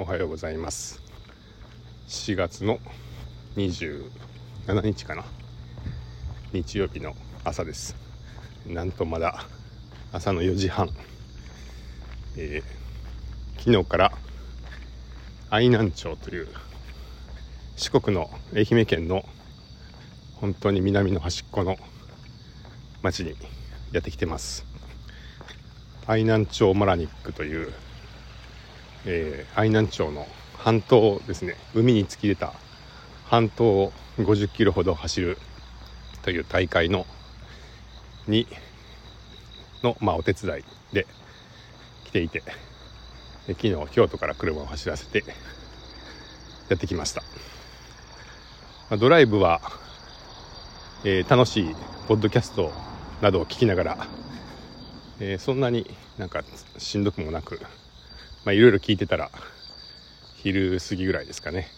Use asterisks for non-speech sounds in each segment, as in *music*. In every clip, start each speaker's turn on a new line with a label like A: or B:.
A: おはようございます。4月の27日かな。日曜日の朝です。なんとまだ朝の4時半、えー、昨日から愛南町という四国の愛媛県の本当に南の端っこの町にやってきてます。愛南町マラニックというえー、愛南町の半島ですね海に突き出た半島を50キロほど走るという大会のにの、まあ、お手伝いで来ていて昨日京都から車を走らせてやってきました、ま、ドライブは、えー、楽しいポッドキャストなどを聞きながら、えー、そんなになんかしんどくもなくまあいろいろ聞いてたら昼過ぎぐらいですかね。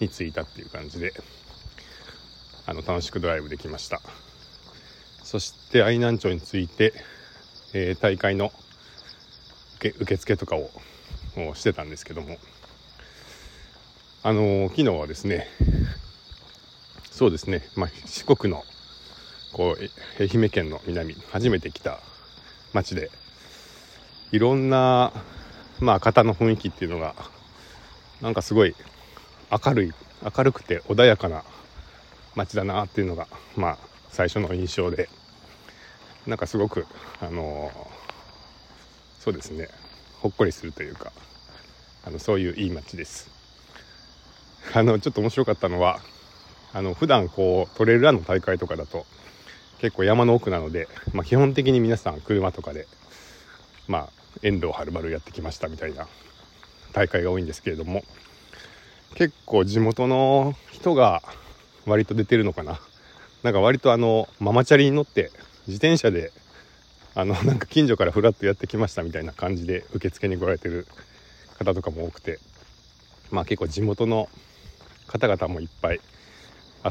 A: に着いたっていう感じであの楽しくドライブできました。そして愛南町について、えー、大会の受受付とかをしてたんですけども。あのー、昨日はですねそうですね、まあ、四国のこう愛媛県の南初めて来た町でいろんなまあ型の雰囲気っていうのがなんかすごい明るい明るくて穏やかな街だなっていうのがまあ最初の印象でなんかすごくあのそうですねほっこりするというかあのそういういい街です。あのちょっと面白かったのはあの普段こうトレイルランの大会とかだと結構山の奥なので、まあ、基本的に皆さん車とかでまあ遠藤はるばるやってきましたみたいな大会が多いんですけれども結構地元の人が割と出てるのかななんか割とあのママチャリに乗って自転車であのなんか近所からふらっとやってきましたみたいな感じで受付に来られてる方とかも多くてまあ結構地元の方々もいっぱい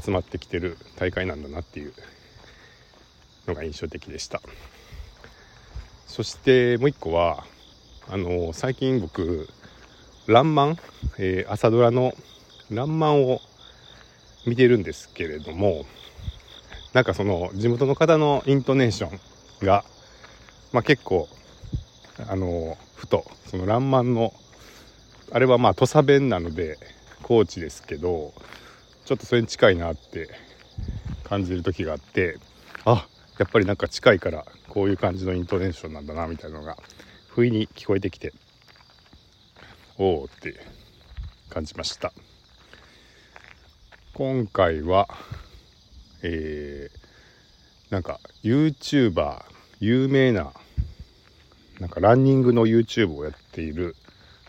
A: 集まってきてる大会なんだなっていうのが印象的でした。そしてもう一個はあの最近僕「らんまん」えー、朝ドラの「らんまん」を見てるんですけれどもなんかその地元の方のイントネーションが、まあ、結構あのふとその「らんまん」のあれはまあ土佐弁なので高知ですけどちょっとそれに近いなって感じる時があってあやっぱりなんか近いからこういう感じのイントネーションなんだなみたいなのが不意に聞こえてきておおって感じました。今回はえー、なんか YouTuber 有名ななんかランニングの YouTube をやっている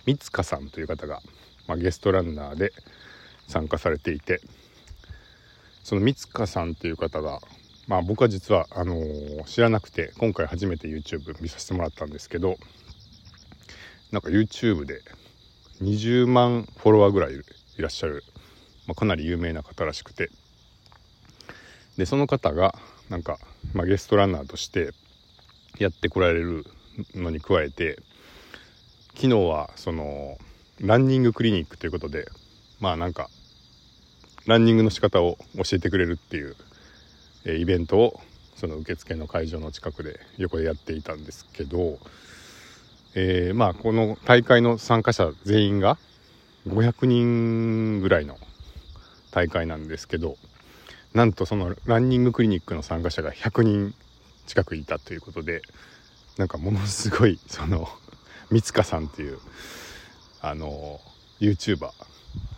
A: みつかさんという方が、まあ、ゲストランナーで参加されていてそのみつかさんという方がまあ僕は実はあのー、知らなくて今回初めて YouTube 見させてもらったんですけどなんか YouTube で20万フォロワーぐらいいらっしゃる、まあ、かなり有名な方らしくて。でその方がなんか、まあ、ゲストランナーとしてやってこられるのに加えて昨日はそのランニングクリニックということでまあなんかランニングの仕方を教えてくれるっていうイベントをその受付の会場の近くで横でやっていたんですけど、えー、まあこの大会の参加者全員が500人ぐらいの大会なんですけどなんとそのランニングクリニックの参加者が100人近くいたということでなんかものすごいその *laughs* 三塚さんっていうあの YouTuber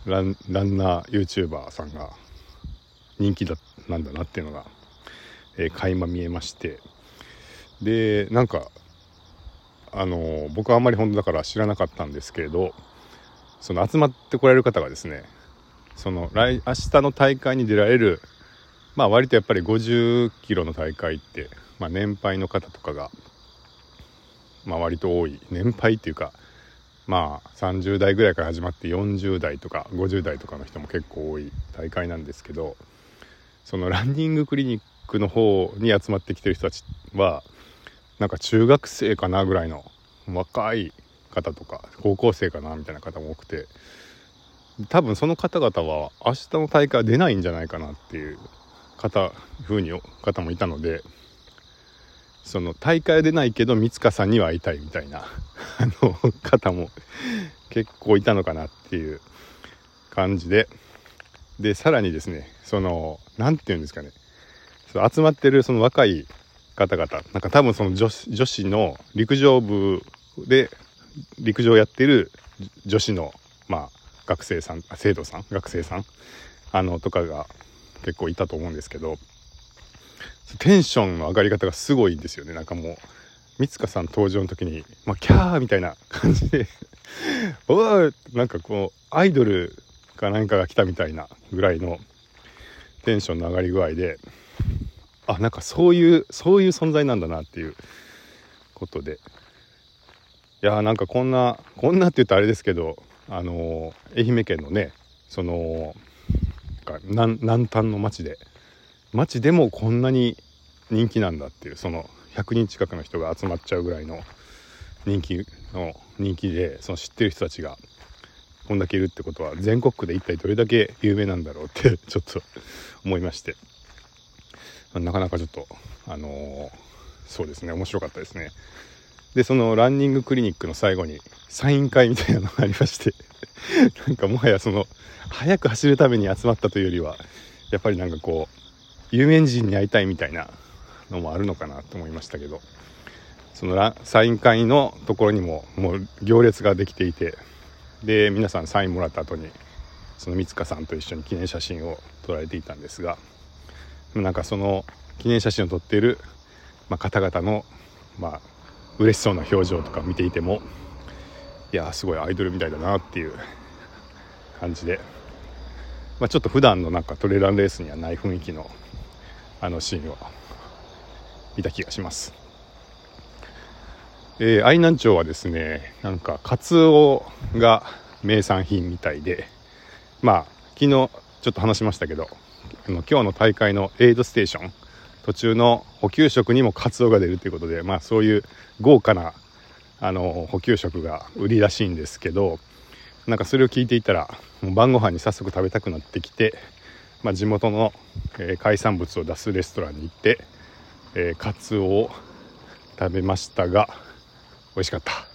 A: ランランナー YouTuber さんが人気だなんだなっていうのがえー、垣間見えまして。でなんかあの僕はあんまり本当だから知らなかったんですけれどその集まってこられる方がですねその来明日の大会に出られるまあ割とやっぱり50キロの大会って、まあ、年配の方とかが、まあ、割と多い。年配っていうかまあ30代ぐらいから始まって40代とか50代とかの人も結構多い大会なんですけどそのランニングクリニックの方に集まってきてる人たちはなんか中学生かなぐらいの若い方とか高校生かなみたいな方も多くて多分その方々は明日の大会は出ないんじゃないかなっていう方風に方もいたのでその大会は出ないけど三塚さんには会いたいみたいな *laughs* あの方も結構いたのかなっていう感じででさらにですねその何て言うんですかね。そう集まってるその若い方々。なんか多分その女子女子の陸上部で陸上やってる女子のまあ学生さん生徒さん？学生さん？あのとかが結構いたと思うんですけど。テンションの上がり方がすごいんですよね。なんかもう三塚さん登場の時に、まあ、キャーみたいな感じで。*laughs* おおなんかこうアイドルか何かが来たみたいなぐらいのテンションの上がり具合であなんかそういうそういう存在なんだなっていうことで。いやーなんかこんなこんなって言うとあれですけどあのー、愛媛県のねその南南端の町で町でもこんなに人気なんだっていうその100人近くの人が集まっちゃうぐらいの人気の人気でその知ってる人たちがこんだけいるってことは全国区で一体どれだけ有名なんだろうって *laughs* ちょっと思いまして。なかなかちょっとあのー、そうですね面白かったですね。でそのランニングクリニックの最後にサイン会みたいなのがありまして *laughs* なんかもはやその速く走るために集まったというよりはやっぱりなんかこう有名人に会いたいみたいなのもあるのかなと思いましたけどそのサイン会のところにももう行列ができていてで皆さんサインもらった後にその三塚さんと一緒に記念写真を撮られていたんですがなんかその記念写真を撮っている、まあ、方々のまあ嬉しそうな表情とか見ていてもいやすごいアイドルみたいだなっていう感じで、まあ、ちょっと普段のなんかトレーランレースにはない雰囲気のあのシーンを見た気がします。えー、愛南町はですねなんかカツオが名産品みたいでまあ昨日ちょっと話しましたけどあの今日の大会のエイドステーション途中の補給食にもカツオが出るということでまあそういう豪華なあの補給食が売りらしいんですけどなんかそれを聞いていたらもう晩ご飯に早速食べたくなってきて、まあ、地元の、えー、海産物を出すレストランに行って、えー、カツオを食べましたが美味しかった。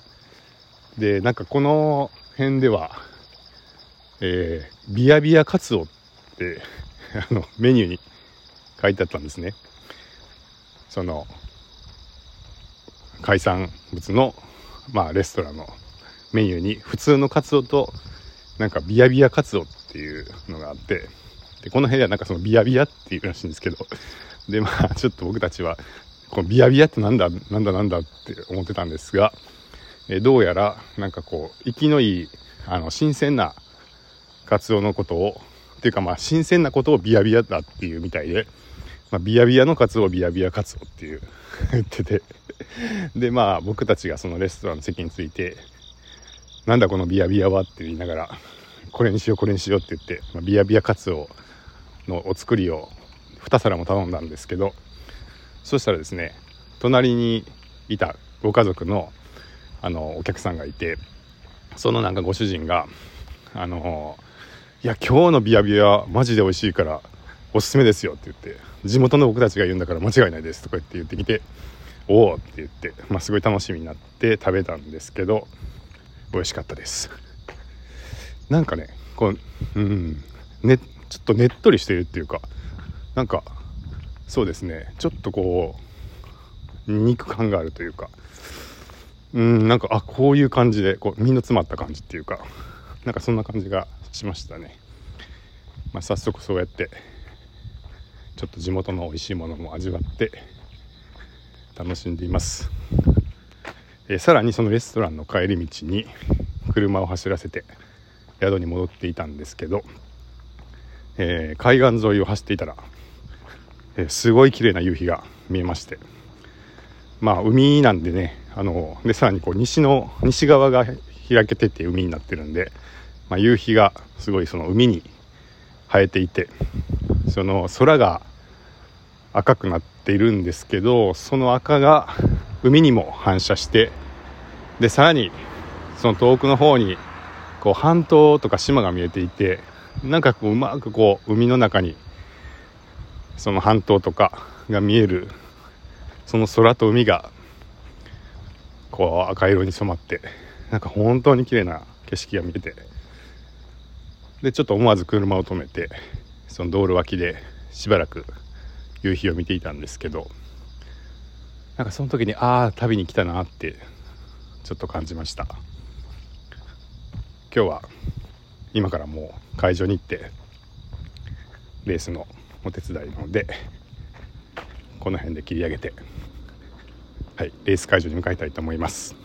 A: でなんかこの辺では、えー、ビアビアカツオって *laughs* あのメニューに書いてあったんですね。その海産物の、まあ、レストランのメニューに普通のカツオとなんかビアビアカツオっていうのがあってでこの辺ではなんかそのビアビアっていうらしいんですけどでまあちょっと僕たちはこのビアビアってなんだなんだなんだって思ってたんですがえどうやらなんかこう生きのいいあの新鮮なカツオのことをっていうかまあ新鮮なことをビアビアだっていうみたいで、まあ、ビアビアのカツオビアビアカツオっていう *laughs* 言ってて。でまあ僕たちがそのレストランの席についてなんだこのビアビアはって言いながらこれにしようこれにしようって言って、まあ、ビアビアカツオのお作りを2皿も頼んだんですけどそしたらですね隣にいたご家族のあのお客さんがいてそのなんかご主人があのいや今日のビアビアマジで美味しいからおすすめですよって言って地元の僕たちが言うんだから間違いないですとか言って言ってきておおって言って、まあ、すごい楽しみになって食べたんですけど美味しかったです。なんかねこううんねちょっとねっとりしてるっていうかなんかそうですね。ちょっとこう肉感があるというか。うんなんかあこういう感じでこう身の詰まった感じっていうか。なんかそんな感じがしましたね、まあ、早速そうやってちょっと地元の美味しいものも味わって楽しんでいます、え、さらにそのレストランの帰り道に車を走らせて宿に戻っていたんですけど、えー、海岸沿いを走っていたら、えー、すごい綺麗な夕日が見えまして。まあ海なんでねあのでさらにこう西の西側が開けてて海になってるんで、まあ、夕日がすごいその海に生えていてその空が赤くなっているんですけどその赤が海にも反射してでさらにその遠くの方にこう半島とか島が見えていてなんかこううまくこう海の中にその半島とかが見えるその空と海がこう赤色に染まってなんか本当に綺麗な景色が見えてでちょっと思わず車を止めてその道路脇でしばらく夕日を見ていたんですけどなんかその時にああ旅に来たなってちょっと感じました。今日は今からもう会場に行ってレースのお手伝いなのでこの辺で切り上げてはいレース会場に向かいたいと思います。